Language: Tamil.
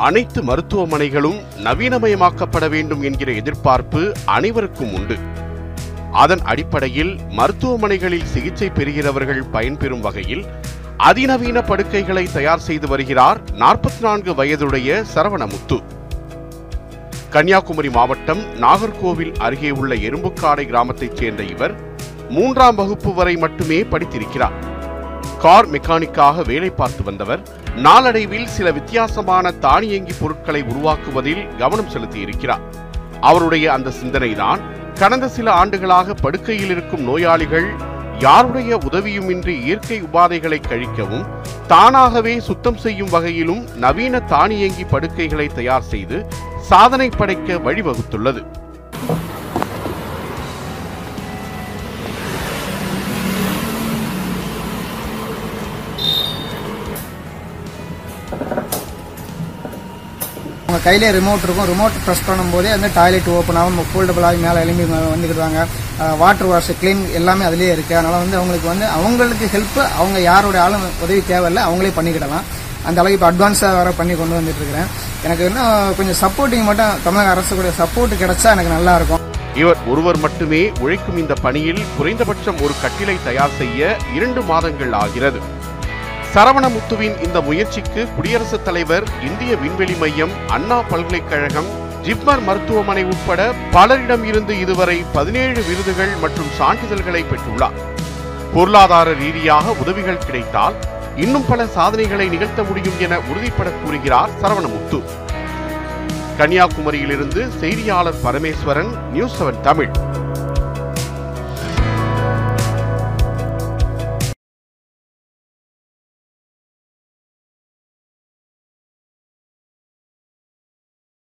அனைத்து மருத்துவமனைகளும் நவீனமயமாக்கப்பட வேண்டும் என்கிற எதிர்பார்ப்பு அனைவருக்கும் உண்டு. அதன் அடிப்படையில் மருத்துவமனைகளில் சிகிச்சை பெறுகிறவர்கள் பயன்பெறும் வகையில் அதிநவீன படுக்கைகளை தயார் செய்து வருகிறார் நாற்பத்தி நான்கு வயதுடைய சரவணமுத்து. கன்னியாகுமரி மாவட்டம் நாகர்கோவில் அருகே உள்ள எறும்புக்காடை கிராமத்தைச் சேர்ந்த இவர் மூன்றாம் வகுப்பு வரை மட்டுமே படித்திருக்கிறார். கார் மெக்கானிக்காக வேலை பார்த்து வந்தவர் நாளடைவில் சில வித்தியாசமான தானியங்கி பொருட்களை உருவாக்குவதில் கவனம் செலுத்தியிருக்கிறார். அவருடைய அந்த சிந்தனைதான் கடந்த சில ஆண்டுகளாக படுக்கையில் இருக்கும் நோயாளிகள் யாருடைய உதவியுமின்றி இயற்கை உபாதைகளை கழிக்கவும் தானாகவே சுத்தம் செய்யும் வகையிலும் நவீன தானியங்கி படுக்கைகளை தயார் செய்து சாதனை படைக்க வழிவகுத்துள்ளது. உங்கள் கையிலே ரிமோட் இருக்கும். ரிமோட் ப்ரெஸ் பண்ணும்போதே வந்து டாய்லெட் ஓப்பன் ஆகும். ஃபோல்டபுள் ஆகி மேலே எலும்பி மேலே வந்துக்கிடுவாங்க. வாட்டர் வாஷ் க்ளீன் எல்லாமே அதுலேயே இருக்குது அதனால் வந்து அவங்களுக்கு வந்து அவங்களுக்கு ஹெல்ப் அவங்க யாருடைய ஆளும் உதவி தேவையில்லை அவங்களே பண்ணிக்கிடலாம். அந்த அளவுக்கு இப்போ அட்வான்ஸாக வேறு பண்ணி கொண்டு வந்துட்டுருக்கிறேன். எனக்கு இன்னும் கொஞ்சம் சப்போர்ட்டிங் மட்டும் தமிழக அரசுக்குடைய சப்போர்ட் கிடைச்சா எனக்கு நல்லா இருக்கும். இவர் ஒருவர் மட்டுமே உழைக்கும் இந்த பணியில் குறைந்தபட்சம் ஒரு கட்டிலை தயார் செய்ய இரண்டு மாதங்கள் ஆகிறது. சரவணமுத்துவின் இந்த முயற்சிக்கு குடியரசுத் தலைவர் இந்திய விண்வெளி மையம் அண்ணா பல்கலைக்கழகம் ஜிப்மர் மருத்துவமனை உட்பட பலரிடம் இருந்து இதுவரை பதினேழு விருதுகள் மற்றும் சான்றிதழ்களை பெற்றுள்ளார். பொருளாதார ரீதியாக உதவிகள் கிடைத்தால் இன்னும் பல சாதனைகளை நிகழ்த்த முடியும் என உறுதிப்பட கூறுகிறார் சரவணமுத்து. கன்னியாகுமரியிலிருந்து செய்தியாளர் பரமேஸ்வரன் நியூஸ் செவன் தமிழ்.